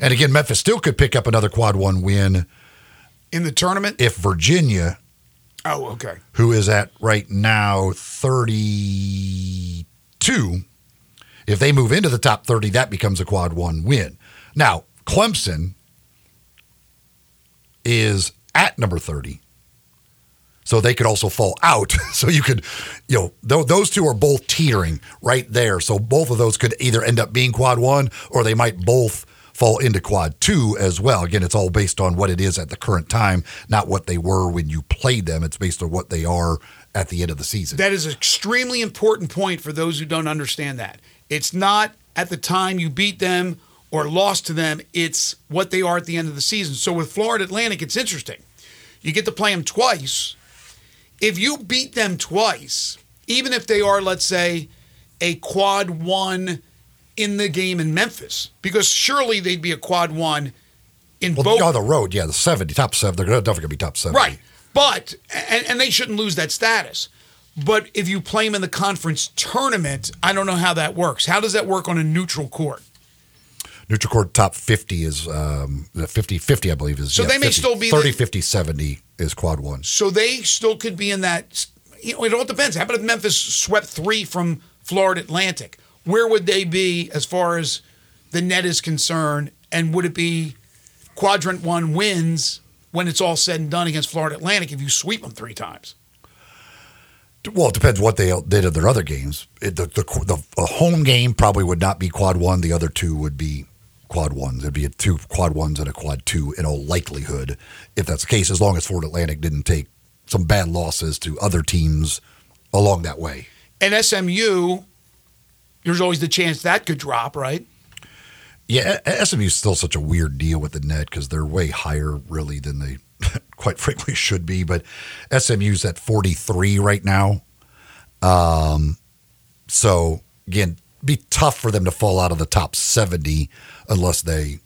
[SPEAKER 2] And again Memphis still could pick up another quad 1 win
[SPEAKER 3] in the tournament
[SPEAKER 2] if Virginia
[SPEAKER 3] Oh, okay.
[SPEAKER 2] Who is at right now 32 if they move into the top 30 that becomes a quad 1 win. Now, Clemson is at number 30. So they could also fall out. [laughs] So you could, you know, th- those two are both teetering right there. So both of those could either end up being quad one or they might both fall into quad two as well. Again, it's all based on what it is at the current time, not what they were when you played them. It's based on what they are at the end of the season.
[SPEAKER 3] That is an extremely important point for those who don't understand that. It's not at the time you beat them or lost to them, it's what they are at the end of the season. So with Florida Atlantic, it's interesting. You get to play them twice. If you beat them twice, even if they are, let's say, a quad one in the game in Memphis, because surely they'd be a quad one in
[SPEAKER 2] well,
[SPEAKER 3] both.
[SPEAKER 2] on the road, yeah, the 70, top seven. They're definitely going to be top seven.
[SPEAKER 3] Right. But, and, and they shouldn't lose that status. But if you play them in the conference tournament, I don't know how that works. How does that work on a neutral court?
[SPEAKER 2] Neutral court top 50 is um, 50 50, I believe, is
[SPEAKER 3] So
[SPEAKER 2] yeah,
[SPEAKER 3] they may
[SPEAKER 2] 50,
[SPEAKER 3] still be
[SPEAKER 2] 30,
[SPEAKER 3] the-
[SPEAKER 2] 50, 70 is quad one.
[SPEAKER 3] So they still could be in that. You know, it all depends. How about if Memphis swept three from Florida Atlantic? Where would they be as far as the net is concerned? And would it be quadrant one wins when it's all said and done against Florida Atlantic if you sweep them three times?
[SPEAKER 2] Well, it depends what they did in their other games. It, the, the, the, home game probably would not be quad one. The other two would be quad ones. It'd be a two quad ones and a quad two in all likelihood, if that's the case, as long as Florida Atlantic didn't take some bad losses to other teams along that way.
[SPEAKER 3] And SMU, there's always the chance that could drop, right?
[SPEAKER 2] Yeah, SMU is still such a weird deal with the net because they're way higher, really, than they [laughs] quite frankly should be. But SMU's at 43 right now. Um, so again, be tough for them to fall out of the top 70 unless they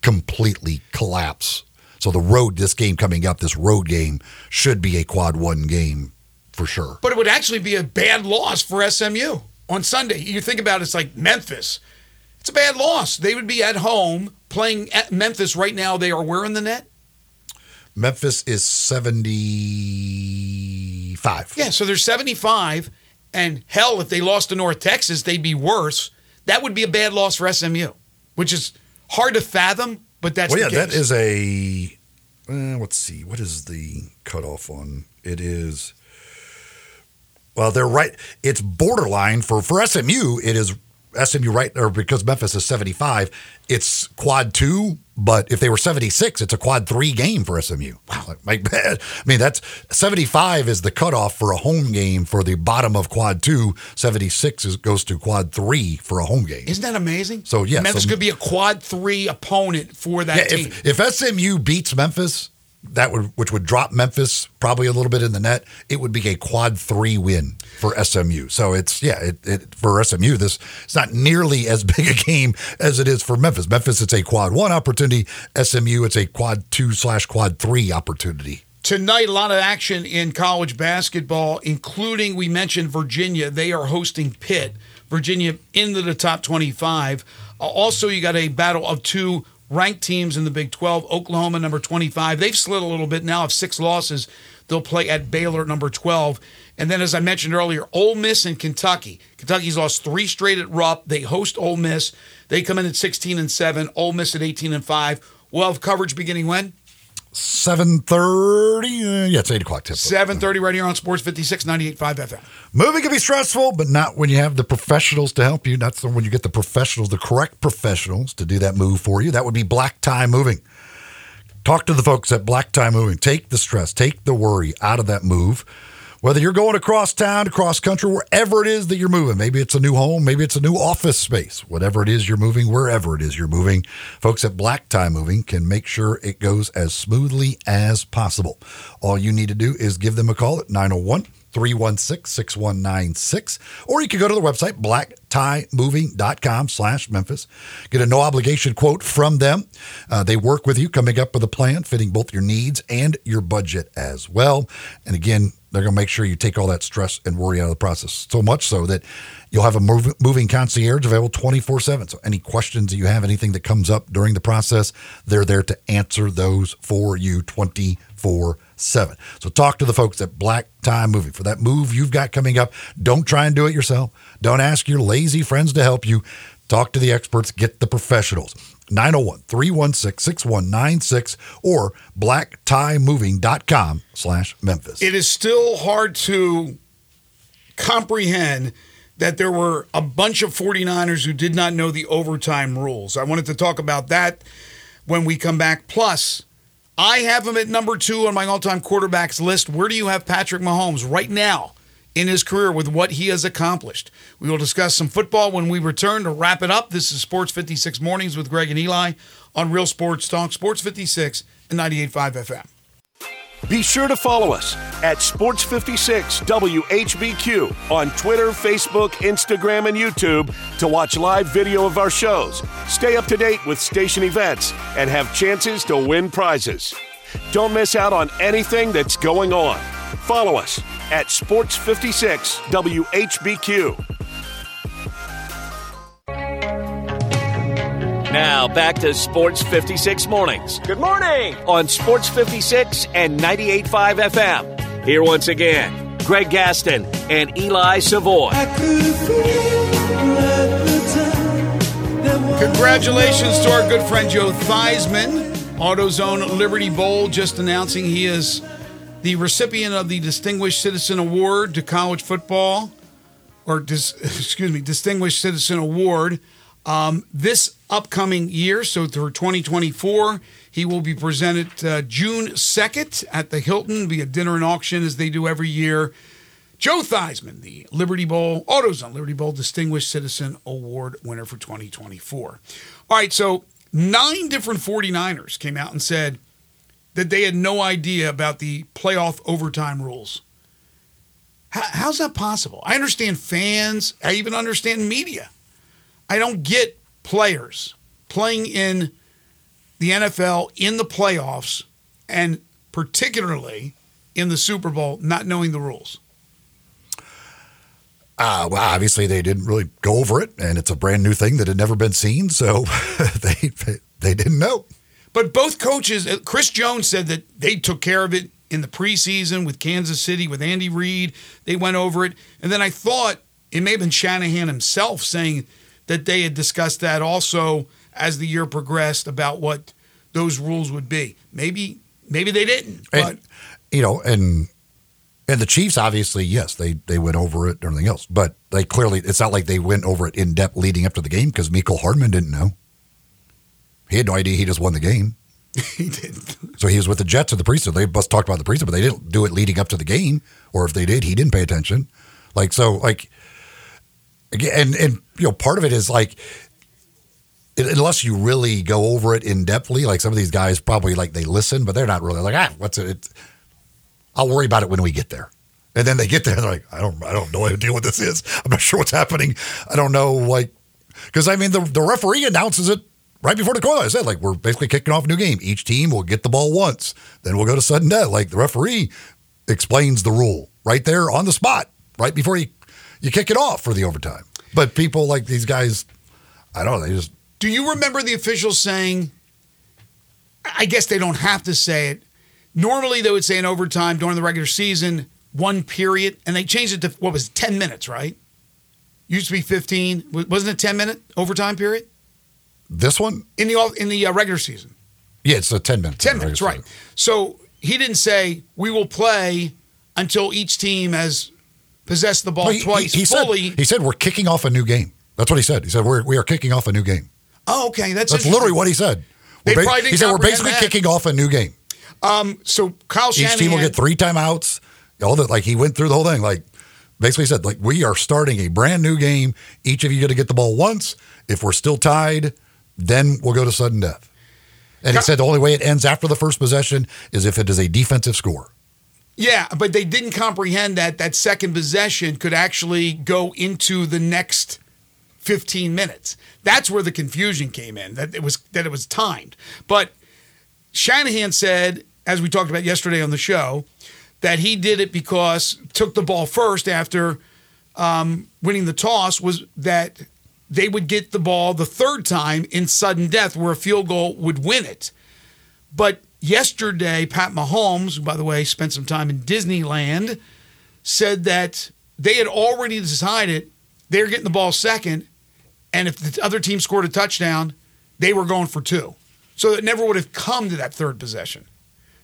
[SPEAKER 2] completely collapse. So the road, this game coming up, this road game should be a quad one game for sure.
[SPEAKER 3] But it would actually be a bad loss for SMU on Sunday. You think about it, it's like Memphis. It's a bad loss. They would be at home playing at Memphis right now. They are in the net?
[SPEAKER 2] Memphis is 75.
[SPEAKER 3] Yeah, so they're 75. And hell, if they lost to North Texas, they'd be worse. That would be a bad loss for SMU, which is hard to fathom, but that's
[SPEAKER 2] Well, yeah,
[SPEAKER 3] case.
[SPEAKER 2] that is a. Uh, let's see. What is the cutoff on? It is. Well, they're right. It's borderline for for SMU. It is SMU right or because Memphis is seventy five. It's quad two, but if they were seventy six, it's a quad three game for SMU. Wow, like, my bad. I mean, that's seventy five is the cutoff for a home game for the bottom of quad two. Seventy six is goes to quad three for a home game.
[SPEAKER 3] Isn't that amazing?
[SPEAKER 2] So, yeah,
[SPEAKER 3] Memphis
[SPEAKER 2] so-
[SPEAKER 3] could be a quad three opponent for that
[SPEAKER 2] Yeah,
[SPEAKER 3] team.
[SPEAKER 2] if, if SMU beats Memphis, that would which would drop Memphis probably a little bit in the net. It would be a quad three win for SMU. So it's yeah, it, it for SMU this it's not nearly as [laughs] big a game as it is for Memphis. Memphis it's a quad one opportunity. SMU it's a quad two slash quad three opportunity.
[SPEAKER 3] Tonight, a lot of action in college basketball, including we mentioned Virginia. They are hosting Pitt. Virginia into the top 25. Uh, Also, you got a battle of two ranked teams in the Big 12. Oklahoma, number 25. They've slid a little bit now of six losses. They'll play at Baylor, number 12. And then, as I mentioned earlier, Ole Miss and Kentucky. Kentucky's lost three straight at Rupp. They host Ole Miss. They come in at 16 and 7. Ole Miss at 18 and 5. We'll have coverage beginning when?
[SPEAKER 2] Seven thirty. Uh, yeah, it's eight o'clock tip.
[SPEAKER 3] 7.30 right here on Sports 56, 98.5 FM.
[SPEAKER 2] Moving can be stressful, but not when you have the professionals to help you. That's the- when you get the professionals, the correct professionals to do that move for you. That would be Black Tie Moving. Talk to the folks at Black Tie Moving. Take the stress, take the worry out of that move. Whether you're going across town, across country, wherever it is that you're moving, maybe it's a new home, maybe it's a new office space, whatever it is you're moving, wherever it is you're moving, folks at Black Tie Moving can make sure it goes as smoothly as possible. All you need to do is give them a call at 901 316 6196, or you can go to the website, blacktiemoving.com slash Memphis. Get a no obligation quote from them. Uh, they work with you, coming up with a plan fitting both your needs and your budget as well. And again, they're going to make sure you take all that stress and worry out of the process. So much so that you'll have a mov- moving concierge available 24 7. So any questions that you have, anything that comes up during the process, they're there to answer those for you 24 7. So talk to the folks at Black Tie Moving for that move you've got coming up. Don't try and do it yourself. Don't ask your lazy friends to help you. Talk to the experts, get the professionals. 901 316 6196 or blacktiemoving.com slash Memphis.
[SPEAKER 3] It is still hard to comprehend that there were a bunch of 49ers who did not know the overtime rules. I wanted to talk about that when we come back. Plus, I have him at number two on my all time quarterbacks list. Where do you have Patrick Mahomes right now in his career with what he has accomplished? We will discuss some football when we return to wrap it up. This is Sports 56 Mornings with Greg and Eli on Real Sports Talk, Sports 56 and 98.5 FM.
[SPEAKER 1] Be sure to follow us at Sports 56 WHBQ on Twitter, Facebook, Instagram, and YouTube to watch live video of our shows, stay up to date with station events, and have chances to win prizes. Don't miss out on anything that's going on. Follow us at Sports 56 WHBQ. Now back to Sports 56 Mornings. Good morning! On Sports 56 and 98.5 FM. Here once again, Greg Gaston and Eli Savoy.
[SPEAKER 3] Congratulations to our good friend Joe Theismann. AutoZone Liberty Bowl just announcing he is the recipient of the Distinguished Citizen Award to college football, or dis, [laughs] excuse me, Distinguished Citizen Award. Um, this upcoming year, so through 2024, he will be presented uh, June 2nd at the Hilton via dinner and auction as they do every year. Joe Theismann, the Liberty Bowl, AutoZone Liberty Bowl Distinguished Citizen Award winner for 2024. All right, so nine different 49ers came out and said that they had no idea about the playoff overtime rules. How, how's that possible? I understand fans, I even understand media. I don't get players playing in the NFL in the playoffs and particularly in the Super Bowl not knowing the rules.
[SPEAKER 2] Uh, well, obviously they didn't really go over it, and it's a brand new thing that had never been seen, so [laughs] they they didn't know.
[SPEAKER 3] But both coaches, uh, Chris Jones said that they took care of it in the preseason with Kansas City with Andy Reid. They went over it, and then I thought it may have been Shanahan himself saying that they had discussed that also as the year progressed about what those rules would be. Maybe maybe they didn't, but
[SPEAKER 2] and, you know, and and the Chiefs, obviously, yes, they they went over it and everything else, but they clearly it's not like they went over it in depth leading up to the game because Mecole Hardman didn't know. He had no idea he just won the game. [laughs]
[SPEAKER 3] he did.
[SPEAKER 2] So he was with the Jets at the preseason. They must talked about the preseason, but they didn't do it leading up to the game. Or if they did, he didn't pay attention. Like so, like again, and and you know, part of it is like unless you really go over it in depthly, like some of these guys probably like they listen, but they're not really like ah, what's it? It's, I'll worry about it when we get there. And then they get there, they're like, I don't, I don't know what deal what this is. I'm not sure what's happening. I don't know, like, because I mean, the the referee announces it right before the call. I said, like, we're basically kicking off a new game. Each team will get the ball once, then we'll go to sudden death. Like the referee explains the rule right there on the spot, right before you you kick it off for the overtime. But people like these guys, I don't know, they just.
[SPEAKER 3] Do you remember the officials saying? I guess they don't have to say it. Normally, they would say in overtime during the regular season, one period, and they changed it to what was it, ten minutes, right? Used to be fifteen. Wasn't it ten minute overtime period?
[SPEAKER 2] This one
[SPEAKER 3] in the in the uh, regular season.
[SPEAKER 2] Yeah, it's a ten minutes.
[SPEAKER 3] Ten minutes, right? So he didn't say we will play until each team has possessed the ball he, twice
[SPEAKER 2] he, he
[SPEAKER 3] fully.
[SPEAKER 2] Said, he said we're kicking off a new game. That's what he said. He said we're we are kicking off a new game.
[SPEAKER 3] Oh, okay, that's
[SPEAKER 2] that's literally what he said. They ba- he said we're basically
[SPEAKER 3] that.
[SPEAKER 2] kicking off a new game.
[SPEAKER 3] Um, so Kyle Shanahan,
[SPEAKER 2] each team will get three timeouts. All that, like he went through the whole thing. Like basically said, like we are starting a brand new game. Each of you going to get the ball once. If we're still tied, then we'll go to sudden death. And he said the only way it ends after the first possession is if it is a defensive score.
[SPEAKER 3] Yeah, but they didn't comprehend that that second possession could actually go into the next 15 minutes. That's where the confusion came in. That it was that it was timed. But Shanahan said, as we talked about yesterday on the show, that he did it because took the ball first after um, winning the toss was that they would get the ball the third time in sudden death where a field goal would win it. But yesterday, Pat Mahomes, who, by the way, spent some time in Disneyland, said that they had already decided they were getting the ball second. And if the other team scored a touchdown, they were going for two. So it never would have come to that third possession.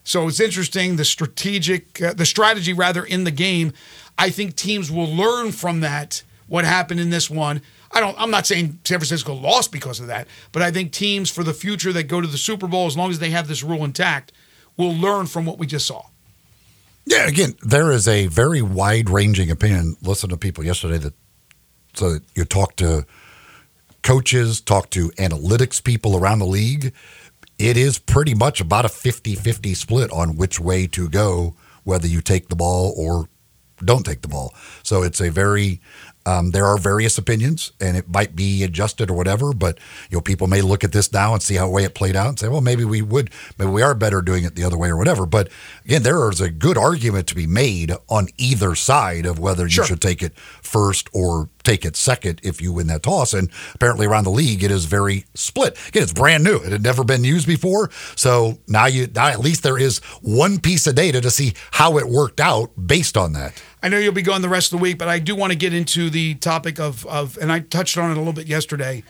[SPEAKER 3] So it's interesting the strategic, uh, the strategy rather in the game. I think teams will learn from that what happened in this one I don't. I'm not saying San Francisco lost because of that, but I think teams for the future that go to the Super Bowl, as long as they have this rule intact, will learn from what we just saw.
[SPEAKER 2] Yeah, again, there is a very wide ranging opinion. Listen to people yesterday that so that you talk to coaches, talk to analytics people around the league. It is pretty much about a 50 50 split on which way to go, whether you take the ball or don't take the ball. So it's a very Um, there are various opinions, and it might be adjusted or whatever. But you know, people may look at this now and see how way it played out and say, well, maybe we would, maybe we are better doing it the other way or whatever. But again, there is a good argument to be made on either side of whether
[SPEAKER 3] Sure.
[SPEAKER 2] you should take it first or take it second if you win that toss. And apparently around the league, it is very split. Again, it's brand new. It had never been used before. So now you now at least there is one piece of data to see how it worked out based on that.
[SPEAKER 3] I know you'll be gone the rest of the week, but I do want to get into the topic of, of and I touched on it a little bit yesterday,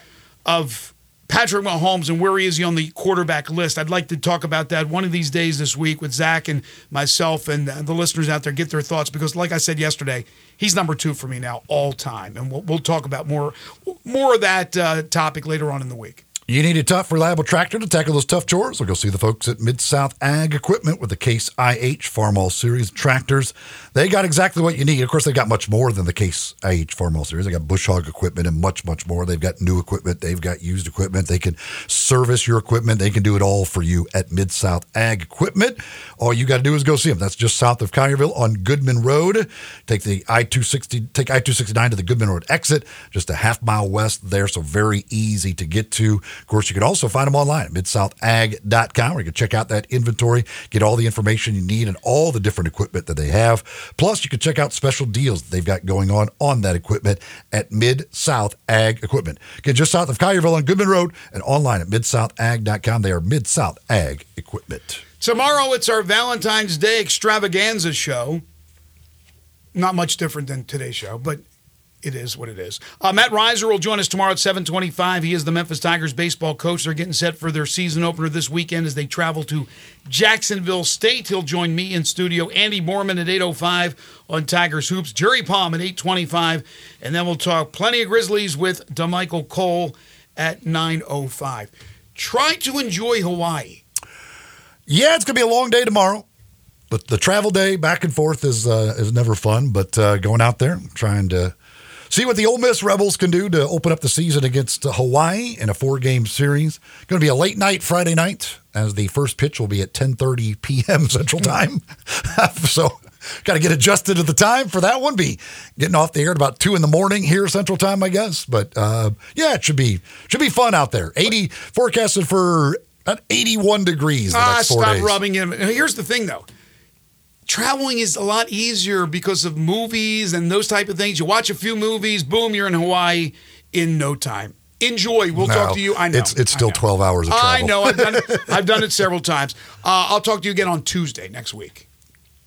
[SPEAKER 3] of Patrick Mahomes and where he is on the quarterback list. I'd like to talk about that one of these days this week with Zach and myself and the listeners out there get their thoughts because, like I said yesterday, he's number two for me now all time, and we'll, we'll talk about more more of that uh, topic later on in the week.
[SPEAKER 2] You need a tough, reliable tractor to tackle those tough chores? Well, go see the folks at Mid South Ag Equipment with the Case IH Farmall Series tractors. They got exactly what you need. Of course, they got much more than the Case IH Farmall Series. They got bush hog equipment and much, much more. They've got new equipment. They've got used equipment. They can service your equipment. They can do it all for you at Mid South Ag Equipment. All you got to do is go see them. That's just south of Collierville on Goodman Road. Take the I two sixty, take I two sixty nine to the Goodman Road exit, just a half mile west there. So very easy to get to. Of course, you can also find them online at midsouthag.com where you can check out that inventory, get all the information you need and all the different equipment that they have. Plus, you can check out special deals they've got going on on that equipment at Mid South Ag Equipment. Again, just south of Collierville on Goodman Road and online at midsouthag.com. They are Mid South Ag Equipment.
[SPEAKER 3] Tomorrow it's our Valentine's Day extravaganza show. Not much different than today's show, but it is what it is. Uh, Matt Riser will join us tomorrow at 725. He is the Memphis Tigers baseball coach. They're getting set for their season opener this weekend as they travel to Jacksonville State. He'll join me in studio. Andy Mormon at 805 on Tigers Hoops. Jerry Palm at 825. And then we'll talk plenty of Grizzlies with Damichael Cole at 905. Try to enjoy Hawaii.
[SPEAKER 2] Yeah, it's gonna be a long day tomorrow. but the travel day back and forth is uh, is never fun, but uh, going out there trying to see what the Ole Miss Rebels can do to open up the season against Hawaii in a four game series. Going to be a late night Friday night as the first pitch will be at 10:30 p.m. [laughs] Central Time. [laughs] so got to get adjusted to the time for that one. Be getting off the air at about two in the morning here Central Time, I guess. But uh, yeah, it should be should be fun out there. 80 forecasted for at 81 degrees
[SPEAKER 3] Ah, stop
[SPEAKER 2] days.
[SPEAKER 3] rubbing him. Here's the thing, though. Traveling is a lot easier because of movies and those type of things. You watch a few movies, boom, you're in Hawaii in no time. Enjoy. We'll
[SPEAKER 2] No,
[SPEAKER 3] talk to you. I know
[SPEAKER 2] it's- it's still
[SPEAKER 3] know.
[SPEAKER 2] 12 hours of
[SPEAKER 3] I know. I've done it. [laughs] I've done it several times. Uh, I'll talk to you again on Tuesday next week.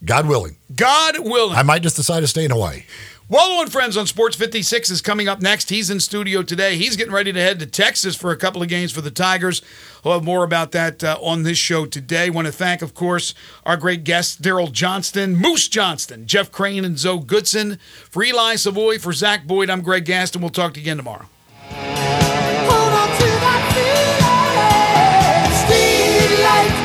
[SPEAKER 2] God willing.
[SPEAKER 3] God willing.
[SPEAKER 2] I might just decide to stay in Hawaii.
[SPEAKER 3] Wallow and Friends on Sports 56 is coming up next. He's in studio today. He's getting ready to head to Texas for a couple of games for the Tigers. We'll have more about that uh, on this show today. Want to thank, of course, our great guests, Daryl Johnston, Moose Johnston, Jeff Crane, and Zo Goodson. For Eli Savoy, for Zach Boyd, I'm Greg Gaston. We'll talk to you again tomorrow. Hold on to that feeling,